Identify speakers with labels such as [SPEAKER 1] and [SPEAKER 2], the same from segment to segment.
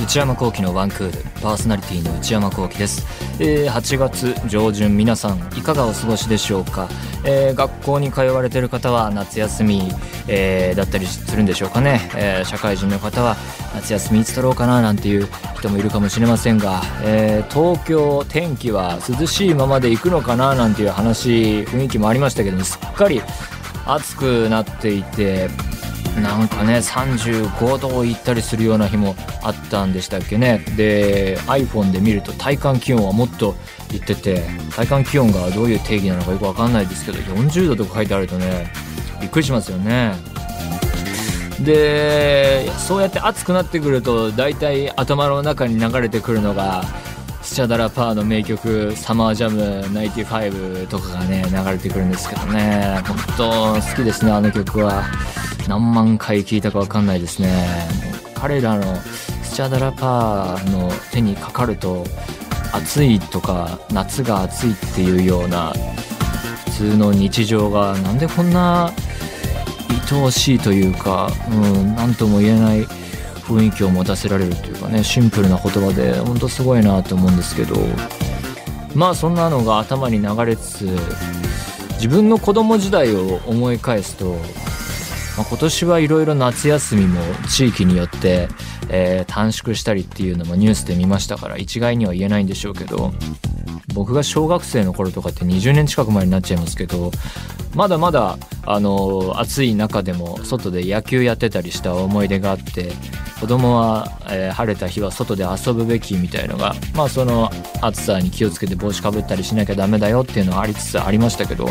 [SPEAKER 1] 内山聖輝のワンクールパーソナリティの内山聖輝です、えー、8月上旬皆さんいかがお過ごしでしょうか、えー、学校に通われている方は夏休み、えー、だったりするんでしょうかね、え社会人の方は夏休みいつ取ろうかななんていう人もいるかもしれませんが、え東京天気は涼しいままで行くのかななんていう話雰囲気もありましたけどもすっかり暑くなっていてなんかね35度いったりするような日もあったんでしたっけね。で iPhone で見ると体感気温はもっと言ってて体感気温がどういう定義なのかよく分かんないですけど40度とか書いてあるとねびっくりしますよね。でそうやって暑くなってくると大体頭の中に流れてくるのがスチャダラパーの名曲「サマージャム95」とかがね流れてくるんですけどね。本当好きですねあの曲は。何万回聴いたか分かんないですね。彼らのスチャダラパーの手にかかると暑いとか夏が暑いっていうような普通の日常がなんでこんな愛おしいというか、うん、何とも言えない雰囲気を持たせられるというかねシンプルな言葉で本当すごいなと思うんですけど。まあそんなのが頭に流れつつ自分の子供時代を思い返すと、まあ、今年はいろいろ夏休みも地域によって、えー、短縮したりっていうのもニュースで見ましたから一概には言えないんでしょうけど僕が小学生の頃とかって20年近く前になっちゃいますけどまだまだあの暑い中でも外で野球やってたりした思い出があって子供は、えー、晴れた日は外で遊ぶべきみたいのがまあその暑さに気をつけて帽子かぶったりしなきゃダメだよっていうのはありつつありましたけど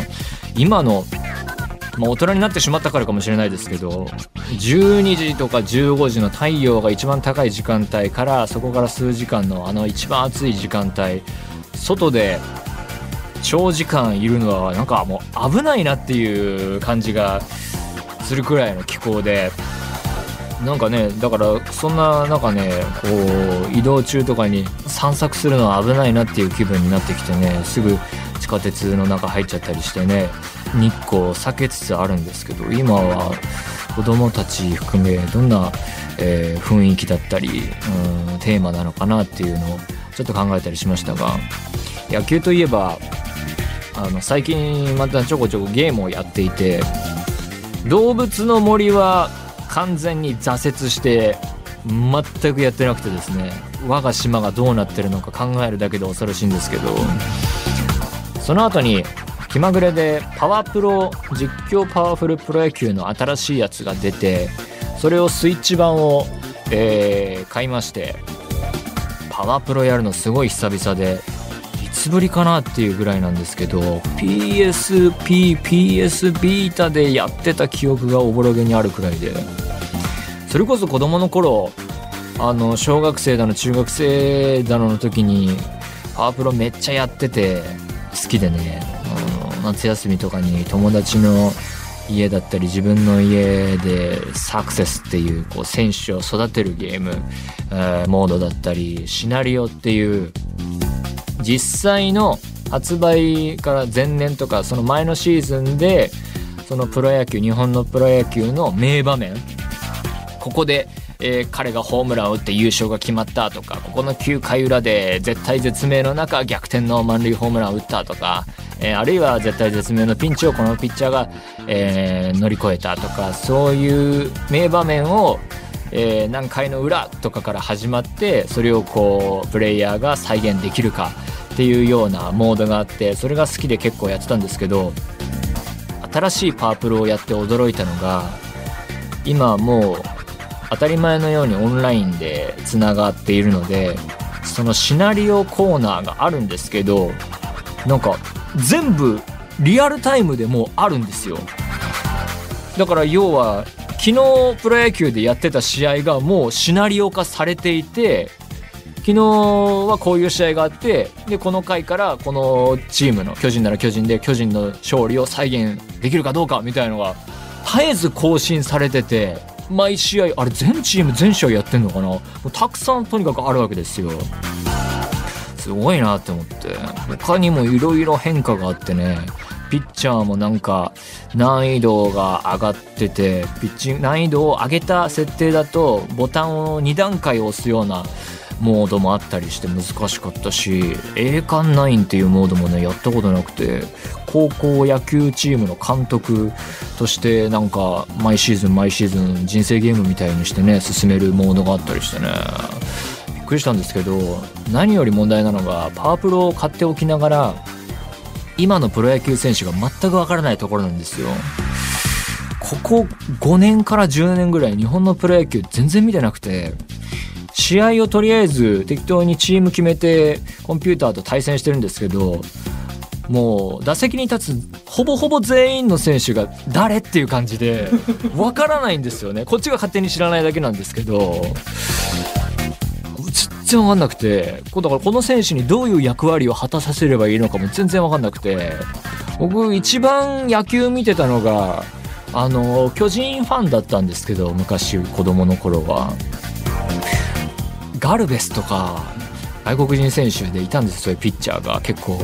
[SPEAKER 1] 今のまあ、大人になってしまったからかもしれないですけど12時とか15時の太陽が一番高い時間帯からそこから数時間のあの一番暑い時間帯外で長時間いるのはなんかもう危ないなっていう感じがするくらいの気候でなんかねだからそんな中ねこう移動中とかに散策するのは危ないなっていう気分になってきてねすぐ地下鉄の中入っちゃったりしてね。日光を避けつつあるんですけど今は子供たち含めどんな、えー、雰囲気だったり、うん、テーマなのかなっていうのをちょっと考えたりしましたが野球といえばあの最近またちょこちょこゲームをやっていて動物の森は完全に挫折して全くやってなくてですね我が島がどうなってるのか考えるだけで恐ろしいんですけどその後に気まぐれでパワプロ実況パワフルプロ野球の新しいやつが出てそれをスイッチ版を、えー、買いましてパワプロやるのすごい久々でいつぶりかなっていうぐらいなんですけど PSP、PS ビータでやってた記憶がおぼろげにあるくらいでそれこそ子供の頃あの小学生だの中学生だのの時にパワプロめっちゃやってて好きでね。夏休みとかに友達の家だったり自分の家でサクセスっていうこう選手を育てるゲーム、えー、モードだったりシナリオっていう実際の発売から前年とかその前のシーズンでそのプロ野球日本のプロ野球の名場面ここでえー、彼がホームランを打って優勝が決まったとかここの9回裏で絶対絶命の中逆転の満塁ホームランを打ったとか、えー、あるいは絶対絶命のピンチをこのピッチャーが、えー、乗り越えたとかそういう名場面をえー、何回の裏とかから始まってそれをこうプレイヤーが再現できるかっていうようなモードがあってそれが好きで結構やってたんですけど新しいパープルをやって驚いたのが今もう当たり前のようにオンラインでつながっているのでそのシナリオコーナーがあるんですけどなんか全部リアルタイムでもあるんですよ。だから要は昨日プロ野球でやってた試合がもうシナリオ化されていて昨日はこういう試合があってでこの回からこのチームの巨人なら巨人で巨人の勝利を再現できるかどうかみたいなのが絶えず更新されてて毎試合あれ全チーム全試合やってんのかな？もうたくさんとにかくあるわけですよ。すごいなって思って。他にもいろいろ変化があってね。ピッチャーもなんか難易度が上がっててピッチ難易度を上げた設定だとボタンを2段階押すようなモードもあったりして難しかったし栄冠9っていうモードもねやったことなくて高校野球チームの監督としてなんか毎シーズン毎シーズン人生ゲームみたいにしてね進めるモードがあったりしてね。くりしたんですけど何より問題なのがパワープロを買っておきながら今のプロ野球選手が全くわからないところなんですよ。ここ5年から10年ぐらい日本のプロ野球全然見てなくて試合をとりあえず適当にチーム決めてコンピューターと対戦してるんですけどもう打席に立つほぼほぼ全員の選手が誰っていう感じでわからないんですよねこっちが勝手に知らないだけなんですけど然わかんなくてだからこの選手にどういう役割を果たさせればいいのかも全然わかんなくて僕一番野球見てたのがあの巨人ファンだったんですけど昔子供の頃は。ガルベスとか外国人選手でいたんですそういうピッチャーが。結構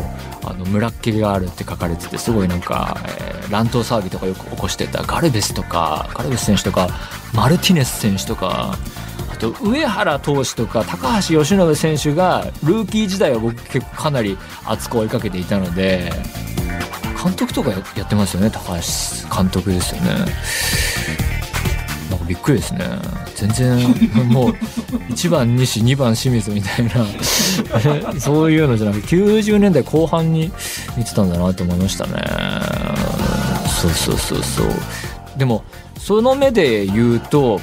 [SPEAKER 1] あの村っ気があるって書かれててすごいなんか、えー、乱闘騒ぎとかよく起こしてた。ガルベスとかガルベス選手とかマルティネス選手とかと上原投手とか高橋由伸選手がルーキー時代は僕結構かなり熱く追いかけていたので監督とかやってますよね高橋監督ですよね。なんかびっくりですね。全然もう1番西2番清水みたいなそういうのじゃなくて90年代後半に見てたんだなと思いましたね。そうそうそうそう。でもその目で言うと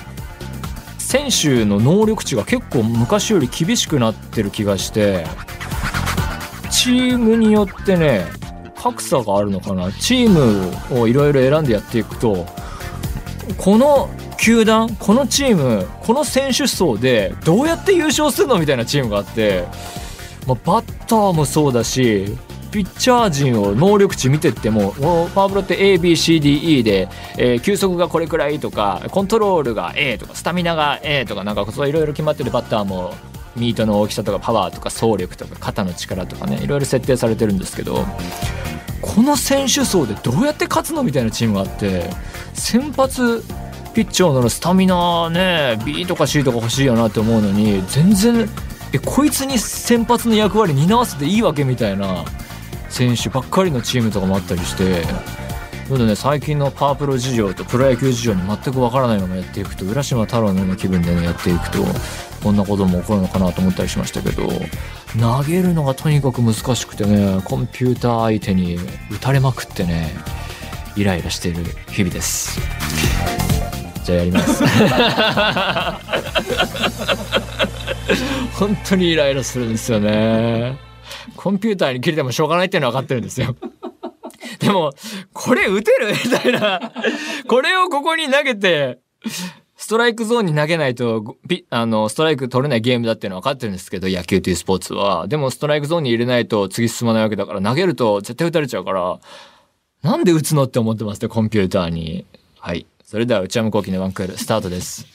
[SPEAKER 1] 選手の能力値が結構昔より厳しくなってる気がしてチームによってね格差があるのかな。チームをいろいろ選んでやっていくとこの球団このチームこの選手層でどうやって優勝するのみたいなチームがあって、まあ、バッターもそうだしピッチャー陣を能力値見てってもパワープロって ABCDE で、えー、球速がこれくらいとかコントロールが A とかスタミナが A とかなんかそういろいろ決まってるバッターもミートの大きさとかパワーとか走力とか肩の力とかねいろいろ設定されてるんですけどこの選手層でどうやって勝つのみたいなチームがあって先発ピッチャーのスタミナね B とか C とか欲しいよなって思うのに全然えこいつに先発の役割担わせていいわけみたいな選手ばっかりのチームとかもあったりしてなのでね最近のパワープロ事情とプロ野球事情に全くわからないままやっていくと浦島太郎のような気分でねやっていくとこんなことも起こるのかなと思ったりしましたけど投げるのがとにかく難しくてねコンピューター相手に打たれまくってねイライラしている日々です。じゃあやります。本当にイライラするんですよねコンピューターに切れてもしょうがないっていうのは分かってるんですよ。でも、これ打てる？みたいな。これをここに投げて、ストライクゾーンに投げないと、あの、ストライク取れないゲームだっていうのは分かってるんですけど、野球というスポーツは。でも、ストライクゾーンに入れないと次進まないわけだから、投げると絶対打たれちゃうから、なんで打つのって思ってますね、コンピューターに。はい。それでは、内山幸輝のワンクール、スタートです。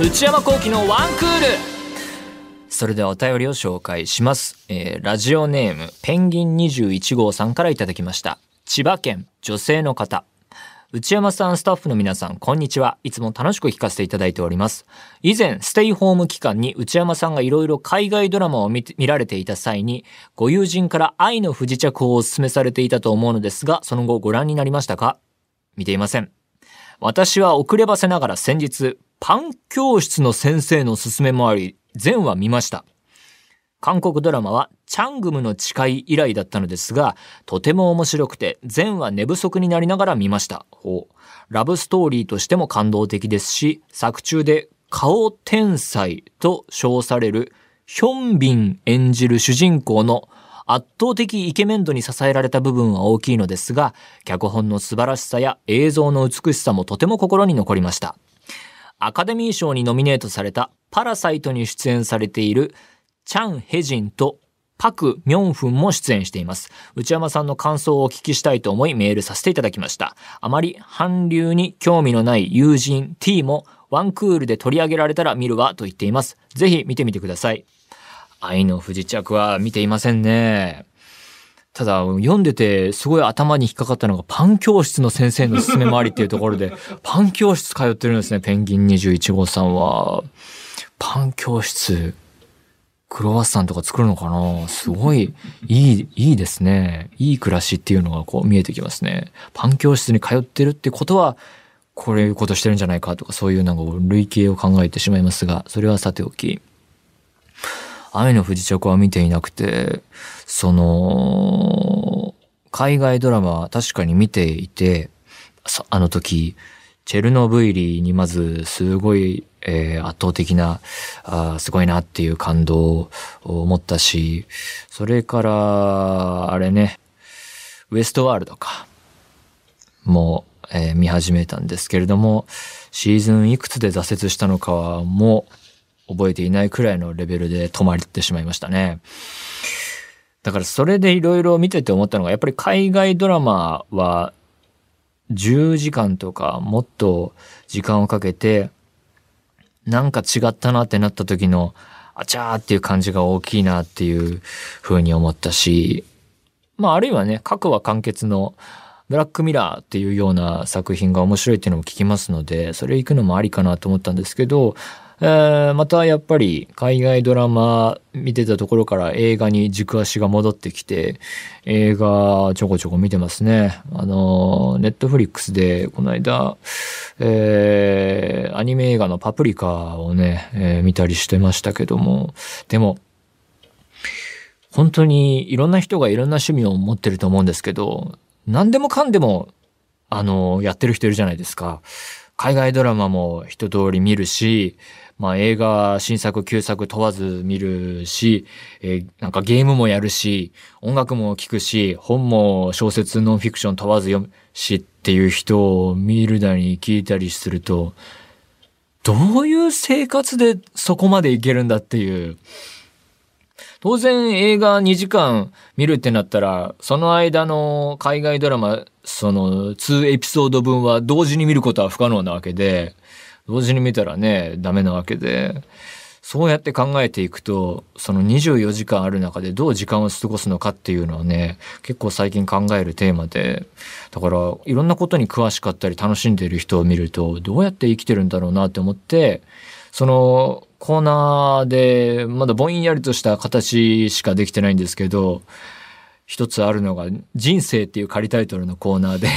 [SPEAKER 1] 内山幸輝のワンクールそれではお便りを紹介します。えー、ラジオネーム、ペンギン21号さんからいただきました。千葉県、女性の方。内山さん、スタッフの皆さん、こんにちは。いつも楽しく聞かせていただいております。以前、ステイホーム期間に内山さんがいろいろ海外ドラマを見見られていた際に、ご友人から愛の不時着をお勧めされていたと思うのですが、その後ご覧になりましたか？見ていません。私は遅ればせながら先日、パン教室の先生の勧めもあり、全話見ました。韓国ドラマはチャングムの誓い以来だったのですが、とても面白くて、全話寝不足になりながら見ました。ほう。ラブストーリーとしても感動的ですし、作中で顔天才と称されるヒョンビン演じる主人公の圧倒的イケメン度に支えられた部分は大きいのですが、脚本の素晴らしさや映像の美しさもとても心に残りました。アカデミー賞にノミネートされたパラサイトに出演されているチャン・ヘジンとパク・ミョンフンも出演しています。内山さんの感想をお聞きしたいと思いメールさせていただきました。あまり韓流に興味のない友人 T もワンクールで取り上げられたら見るわと言っています。ぜひ見てみてください。愛の不時着は見ていませんね。ただ、読んでてすごい頭に引っかかったのがパン教室の先生の勧め回りっていうところで、パン教室通ってるんですね、ペンギン21号さんは。パン教室、クロワッサンとか作るのかな？すごいいい、いいですね。いい暮らしっていうのがこう見えてきますね。パン教室に通ってるってことは、こういうことしてるんじゃないかとか、そういうなんか類型を考えてしまいますが、それはさておき。雨の不時着は見ていなくて、その、海外ドラマは確かに見ていて、あの時、チェルノブイリにまずすごい、えー、圧倒的なあ、すごいなっていう感動を持ったし、それから、あれね、ウエストワールドか、もう、えー、見始めたんですけれども、シーズンいくつで挫折したのかはもう、覚えていないくらいのレベルで止まってしまいましたね。だからそれでいろいろ見てて思ったのが、やっぱり海外ドラマは10時間とかもっと時間をかけて、なんか違ったなってなった時の、あちゃーっていう感じが大きいなっていう風に思ったし、まああるいはね、過去は完結のブラックミラーっていうような作品が面白いっていうのも聞きますので、それ行くのもありかなと思ったんですけど、えー、またやっぱり海外ドラマ見てたところから映画に軸足が戻ってきて、映画ちょこちょこ見てますね。あの、ネットフリックスでこの間、えー、アニメ映画のパプリカをね、えー、見たりしてましたけども、でも、本当にいろんな人がいろんな趣味を持ってると思うんですけど、何でもかんでも、あの、やってる人いるじゃないですか。海外ドラマも一通り見るし、まあ映画、新作、旧作問わず見るし、えー、なんかゲームもやるし、音楽も聴くし、本も小説、ノンフィクション問わず読むしっていう人を見るなり聞いたりすると、どういう生活でそこまでいけるんだっていう。当然映画2時間見るってなったら、その間の海外ドラマ、その2エピソード分は同時に見ることは不可能なわけで、同時に見たらね、ダメなわけで、そうやって考えていくと、その24時間ある中でどう時間を過ごすのかっていうのはね、結構最近考えるテーマで、だからいろんなことに詳しかったり楽しんでいる人を見ると、どうやって生きてるんだろうなって思って、そのコーナーでまだぼんやりとした形しかできてないんですけど、一つあるのが人生っていう仮タイトルのコーナーで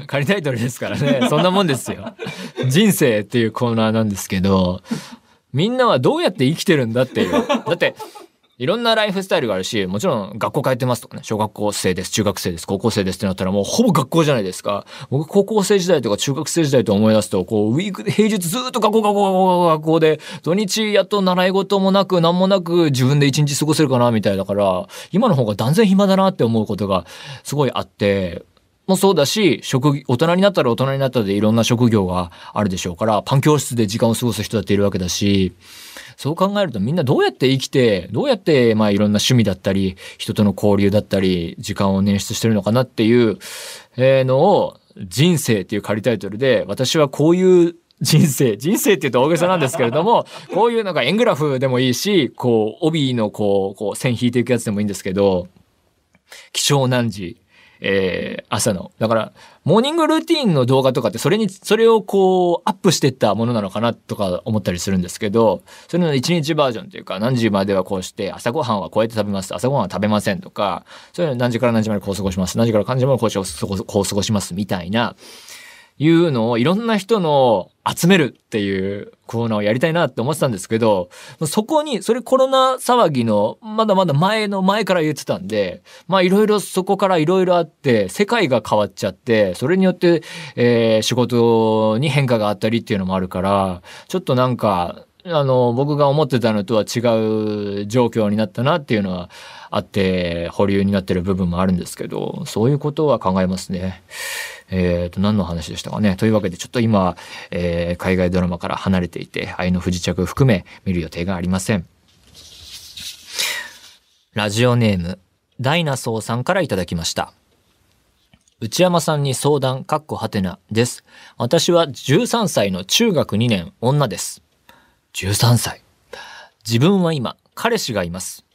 [SPEAKER 1] 仮タイトルですからね。そんなもんですよ。人生っていうコーナーなんですけど、みんなはどうやって生きてるんだっていう。だって、いろんなライフスタイルがあるし、もちろん学校通ってますとかね、小学校生です、中学生です、高校生ですってなったらもうほぼ学校じゃないですか。僕高校生時代とか中学生時代と思い出すと、こう、ウィークで平日ずっと学校学校学校で、土日やっと習い事もなく何もなく自分で一日過ごせるかなみたいだから、今の方が断然暇だなって思うことがすごいあって、もそうだし、職、大人になったら大人になったでいろんな職業があるでしょうから、パン教室で時間を過ごす人だっているわけだし、そう考えるとみんなどうやって生きて、どうやってまあいろんな趣味だったり、人との交流だったり、時間を捻出してるのかなっていうのを、人生っていう仮タイトルで、私はこういう人生、人生って言うと大げさなんですけれども、こういうのが円グラフでもいいし、こう、帯のこう、こう線引いていくやつでもいいんですけど、気象何時、えー、朝の。だから、モーニングルーティンの動画とかって、それに、それをこう、アップしてったものなのかなとか思ったりするんですけど、それの一日バージョンというか、何時まではこうして、朝ごはんはこうやって食べます、朝ごはんは食べませんとか、そういうの何時から何時までこう過ごします、何時から何時までこう過ごしますみたいな、いうのをいろんな人の集めるっていうコーナーをやりたいなって思ってたんですけど、そこに、それコロナ騒ぎのまだまだ前の前から言ってたんで、まあいろいろそこからいろいろあって、世界が変わっちゃって、それによって、えー、仕事に変化があったりっていうのもあるから、ちょっとなんか、あの、僕が思ってたのとは違う状況になったなっていうのはあって、保留になってる部分もあるんですけど、そういうことは考えますね。えっ、ー、と、何の話でしたかね。というわけで、ちょっと今、えー、海外ドラマから離れていて、愛の不時着含め見る予定がありません。ラジオネーム、ダイナソーさんからいただきました。内山さんに相談、かっこはてなです。私は13歳の中学2年女です。13歳。自分は今、彼氏がいます。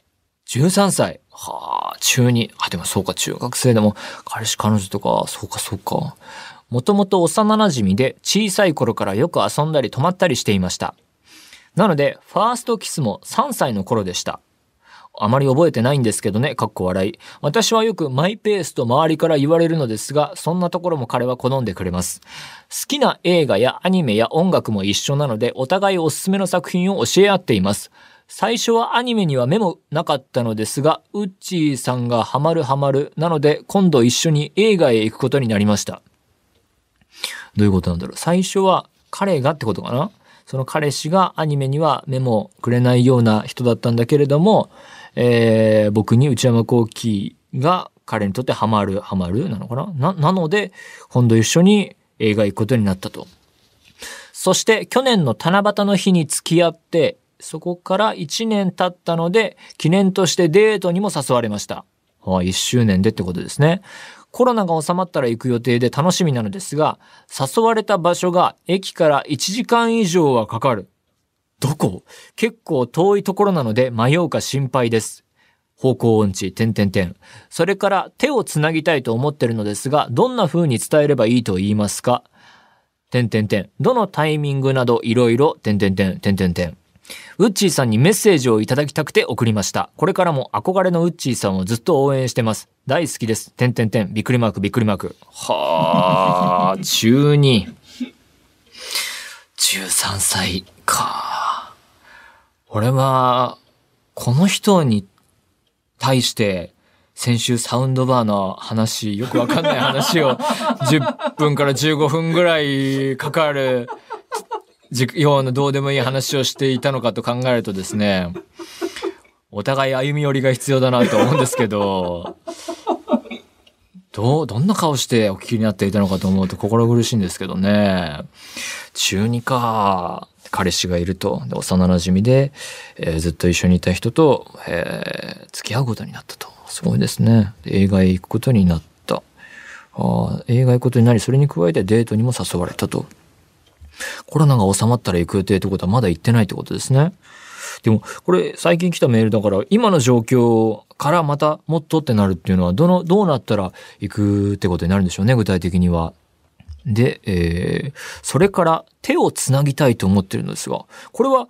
[SPEAKER 1] 13歳。はあ、中2。あ、でもそうか、中学生でも、彼氏彼女とか、そうかそうか。もともと幼馴染で小さい頃からよく遊んだり泊まったりしていました。なので、ファーストキスも3歳の頃でした。あまり覚えてないんですけどね、かっこ笑い。私はよくマイペースと周りから言われるのですが、そんなところも彼は好んでくれます。好きな映画やアニメや音楽も一緒なので、お互いおすすめの作品を教え合っています。最初はアニメには目もなかったのですが、ウッチーさんがハマるハマる。なので、今度一緒に映画へ行くことになりました。どういうことなんだろう？最初は彼がってことかな？その彼氏がアニメには目もくれないような人だったんだけれども、えー、僕に内山幸輝が彼にとってハマる、ハマるなのかな？な、なので、今度一緒に映画行くことになったと。そして去年の七夕の日に付き合って、そこから1年経ったので、記念としてデートにも誘われました。ああ、1周年でってことですね。コロナが収まったら行く予定で楽しみなのですが、誘われた場所が駅から1時間以上はかかる。どこ？結構遠いところなので迷うか心配です。方向音痴、点点点。それから手をつなぎたいと思ってるのですが、どんな風に伝えればいいと言いますか？点点点。どのタイミングなどいろいろ、点点点、点点点。ウッチーさんにメッセージをいただきたくて送りました。これからも憧れのウッチーさんをずっと応援してます。大好きです。点点点。びっくりマーク、びっくりマーク。はあ、中2。13歳か。俺は、この人に対して、先週サウンドバーの話、よくわかんない話を10分から15分ぐらいかかるようなどうでもいい話をしていたのかと考えるとですね、お互い歩み寄りが必要だなと思うんですけど、どう、どんな顔してお聞きになっていたのかと思うと心苦しいんですけどね。中2か。彼氏がいると。で幼馴染で、えーずっと一緒にいた人と、えー付き合うことになったと。すごいですね。で映画へ行くことになった。あー映画へ行くことになり、それに加えてデートにも誘われたと。コロナが収まったら行く予定ってことはまだ行ってないってことですね。でも、これ最近来たメールだから、今の状況からまたもっとってなるっていうのは、どの、どうなったら行くってことになるんでしょうね、具体的には。で、えー、それから手をつなぎたいと思ってるんですが、これは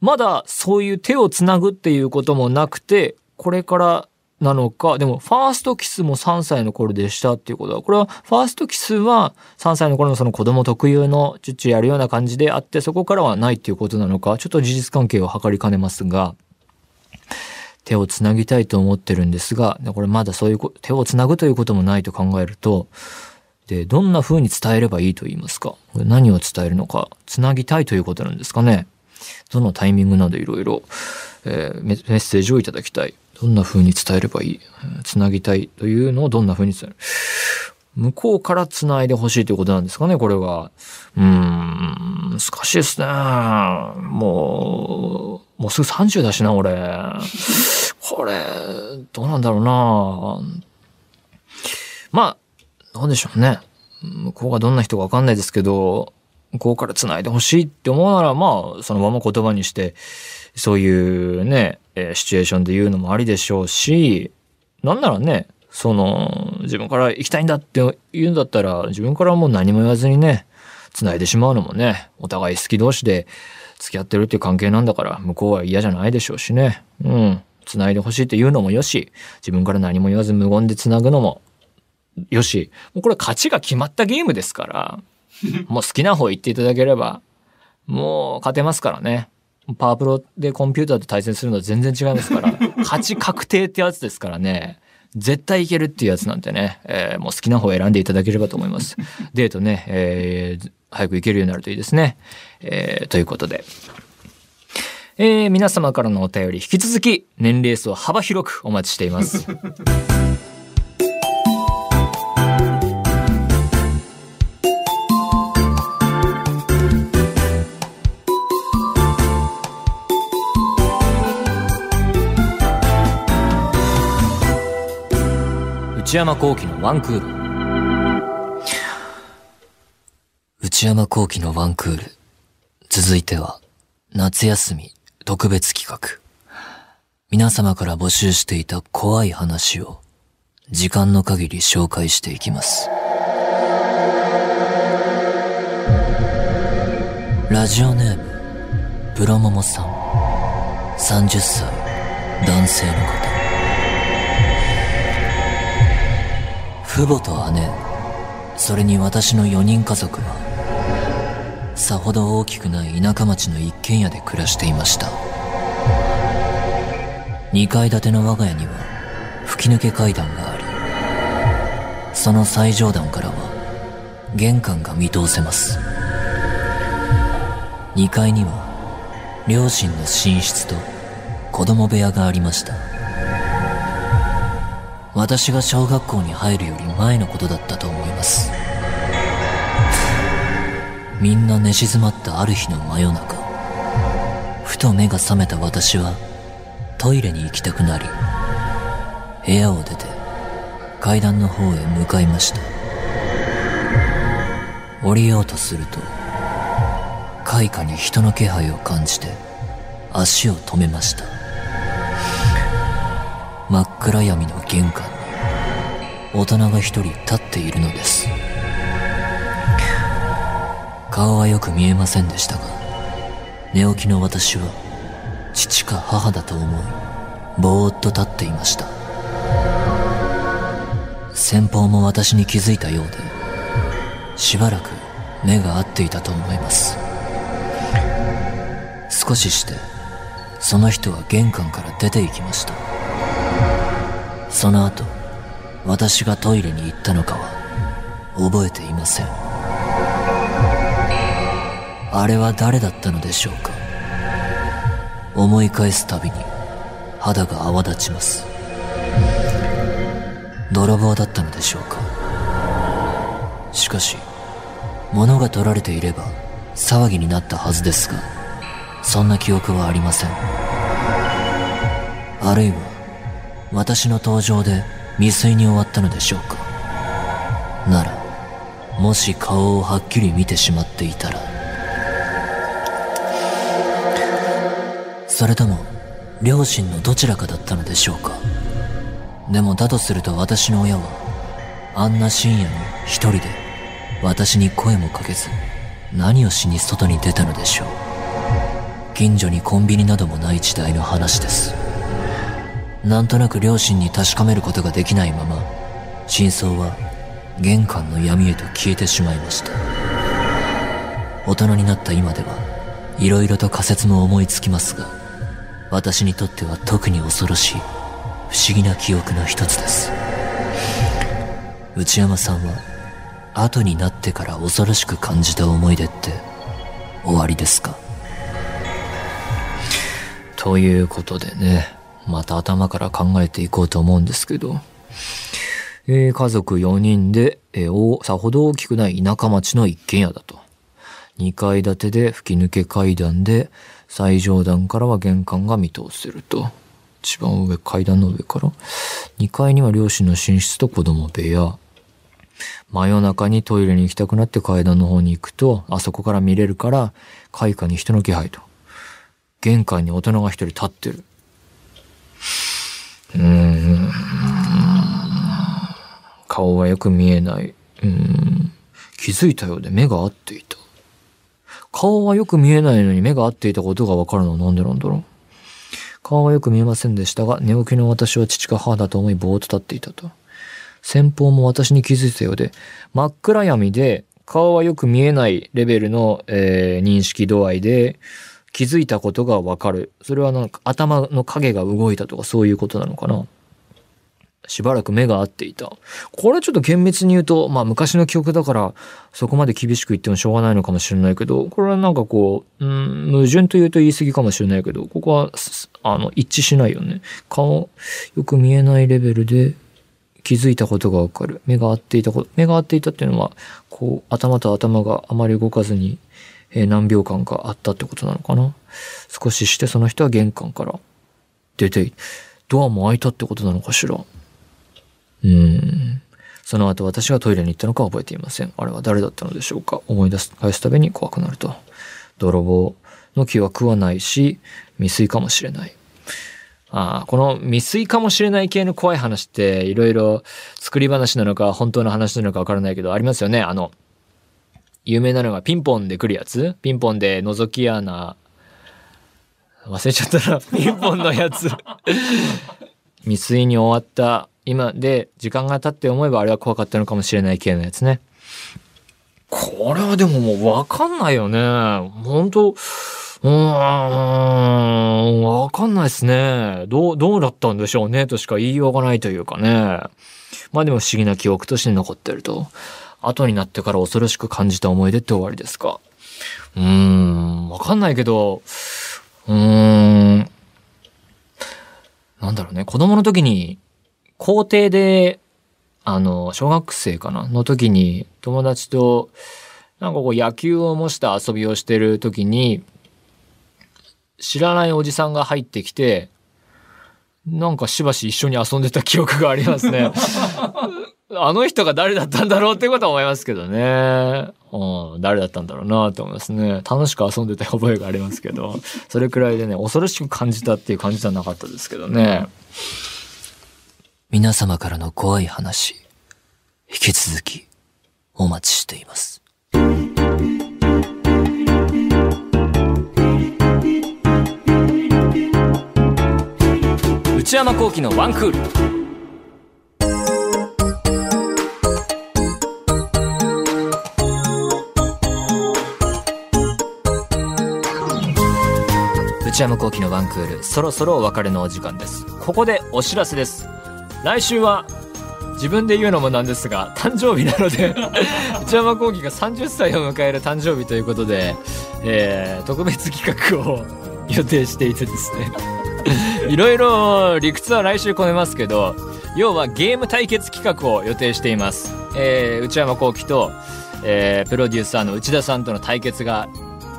[SPEAKER 1] まだそういう手をつなぐっていうこともなくて、これからなのか、でもファーストキスも3歳の頃でしたっていうことは、これはファーストキスは3歳の頃のその子供特有のチュッチュやるような感じであって、そこからはないっていうことなのか、ちょっと事実関係を図りかねますが、手をつなぎたいと思ってるんですが、これまだそういう手をつなぐということもないと考えると、で、どんな風に伝えればいいと言いますか？何を伝えるのか、つなぎたいということなんですかね？どのタイミングなどいろいろ、えーメッセージをいただきたい。どんな風に伝えればいい？つなぎたい？というのをどんな風に伝える？向こうから繋いでほしいということなんですかね、これは。うーん、難しいですね。もう、もうすぐ30だしな、俺。これ、どうなんだろうな。まあ、どうでしょうね。向こうがどんな人かわかんないですけど、向こうから繋いでほしいって思うなら、まあ、そのまま言葉にして、そういうね、えシチュエーションで言うのもありでしょうし、なんならね、その、自分から行きたいんだって言うんだったら、自分からもう何も言わずにね、繋いでしまうのもね、お互い好き同士で付き合ってるっていう関係なんだから、向こうは嫌じゃないでしょうしね。うん。繋いでほしいって言うのもよし、自分から何も言わず無言で繋ぐのもよし、もうこれ勝ちが決まったゲームですから、もう好きな方言っていただければ、もう勝てますからね。パワープロでコンピューターと対戦するのは全然違いますから、勝ち確定ってやつですからね。絶対いけるっていうやつなんてね、えーもう好きな方を選んでいただければと思います。デートね、えー早く行けるようになるといいですね。えーということで。えー皆様からのお便り、引き続き年齢層幅広くお待ちしています。内山幸輝のワンクール。内山幸輝のワンクール。続いては、夏休み
[SPEAKER 2] 特別企画。皆様から募集していた怖い話を時間の限り紹介していきます。ラジオネーム、プロモモさん。30歳、男性の方。父母と姉、それに私の4人家族は、さほど大きくない田舎町の一軒家で暮らしていました。2階建ての我が家には吹き抜け階段があり、その最上段からは玄関が見通せます。2階には両親の寝室と子供部屋がありました。私が小学校に入るより前のことだったと思います。みんな寝静まったある日の真夜中、ふと目が覚めた私はトイレに行きたくなり、部屋を出て階段の方へ向かいました。降りようとすると、階下に人の気配を感じて足を止めました。真っ暗闇の玄関に大人が一人立っているのです。顔はよく見えませんでしたが、寝起きの私は父か母だと思い、ぼーっと立っていました。先方も私に気づいたようで、しばらく目が合っていたと思います。少しして、その人は玄関から出て行きました。その後、私がトイレに行ったのかは、覚えていません。あれは誰だったのでしょうか。思い返すたびに肌が泡立ちます。泥棒だったのでしょうか。しかし物が取られていれば騒ぎになったはずですがそんな記憶はありません。あるいは私の登場で未遂に終わったのでしょうか。ならもし顔をはっきり見てしまっていたら。それとも両親のどちらかだったのでしょうか。でもだとすると私の親はあんな深夜に一人で私に声もかけず何をしに外に出たのでしょう。近所にコンビニなどもない時代の話です。なんとなく両親に確かめることができないまま真相は玄関の闇へと消えてしまいました。大人になった今では色々と仮説も思いつきますが私にとっては特に恐ろしい不思議な記憶の一つです。内山さんは後になってから恐ろしく感じた思い出って終わりですか？
[SPEAKER 1] ということでね、また頭から考えていこうと思うんですけど、えー家族4人で、えーさほど大きくない田舎町の一軒家だと。2階建てで吹き抜け階段で、最上段からは玄関が見通せると。一番上、階段の上から。2階には両親の寝室と子供部屋。真夜中にトイレに行きたくなって階段の方に行くと、あそこから見れるから、階下に人の気配と。玄関に大人が一人立ってる。うん。顔はよく見えない。うん。気づいたようで目が合っていた。顔はよく見えないのに目が合っていたことがわかるのはなんでなんだろう。顔はよく見えませんでしたが、寝起きの私は父か母だと思いぼーっと立っていたと。先方も私に気づいたようで、真っ暗闇で顔はよく見えないレベルの、えー認識度合いで気づいたことがわかる。それはなんか頭の影が動いたとかそういうことなのかな。しばらく目が合っていた。これちょっと厳密に言うと、まあ昔の記憶だからそこまで厳しく言ってもしょうがないのかもしれないけど、これはなんかこう、うん、矛盾と言うと言い過ぎかもしれないけど、ここは、あの、一致しないよね。顔、よく見えないレベルで気づいたことがわかる。目が合っていたこと、目が合っていたっていうのは、こう、頭と頭があまり動かずに、え何秒間かあったってことなのかな？少ししてその人は玄関から出て、ドアも開いたってことなのかしら？うーん。その後私がトイレに行ったのか覚えていません。あれは誰だったのでしょうか？思い出す、返すたびに怖くなると。泥棒の記憶はないし、未遂かもしれない。ああ、この未遂かもしれない系の怖い話っていろいろ作り話なのか本当の話なのかわからないけどありますよね。あの、有名なのがピンポンで来るやつ？ピンポンで覗き穴、忘れちゃったな。ピンポンのやつ。未遂に終わった今で時間が経って思えばあれは怖かったのかもしれない系のやつね。これはでももうわかんないよね。本当うーん、わかんないですね。どう、どうだったんでしょうねとしか言いようがないというかね。まあでも不思議な記憶として残ってると。後になってから恐ろしく感じた思い出って終わりですか？うーん、わかんないけど、うーん、なんだろうね。子供の時に、校庭で、あの、小学生かな？の時に、友達と、なんかこう野球を模した遊びをしてる時に、知らないおじさんが入ってきて、なんかしばし一緒に遊んでた記憶がありますね。あの人が誰だったんだろうってことは思いますけどね。うん、誰だったんだろうなと思いますね。楽しく遊んでた覚えがありますけど、それくらいでね、恐ろしく感じたっていう感じではなかったですけどね。
[SPEAKER 2] 皆様からの怖い話、引き続きお待ちしています。
[SPEAKER 1] 内山幸喜のワンクール。内山幸喜のワンクール、そろそろお別れのお時間です。ここでお知らせです。来週は、自分で言うのもなんですが、誕生日なので、内山幸喜が30歳を迎える誕生日ということで、えー、特別企画を予定していてですね。いろいろ理屈は来週込めますけど、要はゲーム対決企画を予定しています。えー、内山幸喜と、えー、プロデューサーの内田さんとの対決が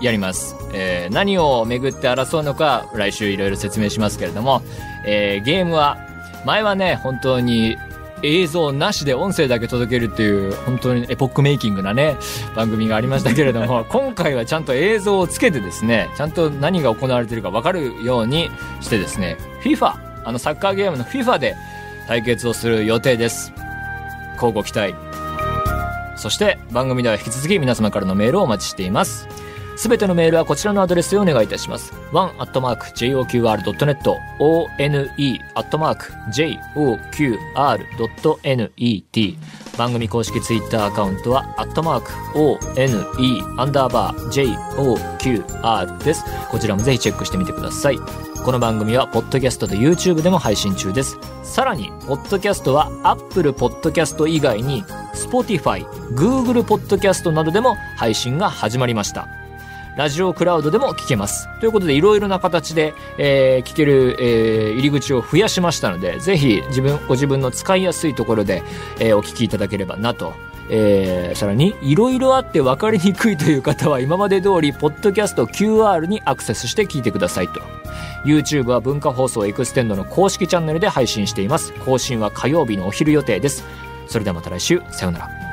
[SPEAKER 1] やります。えー、何をめぐって争うのか来週いろいろ説明しますけれども、えー、ゲームは、前はね、本当に映像なしで音声だけ届けるっていう、本当にエポックメイキングなね、番組がありましたけれども、今回はちゃんと映像をつけてですね、ちゃんと何が行われているか分かるようにしてですね、FIFA、あのサッカーゲームの FIFA で対決をする予定です。交互期待。そして番組では引き続き皆様からのメールをお待ちしています。すべてのメールはこちらのアドレスへお願いいたします。one.joqr.net one.joqr.net 番組公式ツイッターアカウントは、アットマーク、one, アンダーバー、joqr です。こちらもぜひチェックしてみてください。この番組は、ポッドキャストと YouTube でも配信中です。さらに、ポッドキャストは、Apple Podcast 以外に、Spotify、Google Podcast などでも配信が始まりました。ラジオクラウドでも聞けます。ということで、いろいろな形で、えー聞ける、えー入り口を増やしましたので、ぜひ自分、ご自分の使いやすいところで、えーお聞きいただければなと。えーさらに、いろいろあって分かりにくいという方は、今まで通り、ポッドキャスト QR にアクセスして聞いてくださいと。YouTube は文化放送エクステンドの公式チャンネルで配信しています。更新は火曜日のお昼予定です。それではまた来週、さようなら。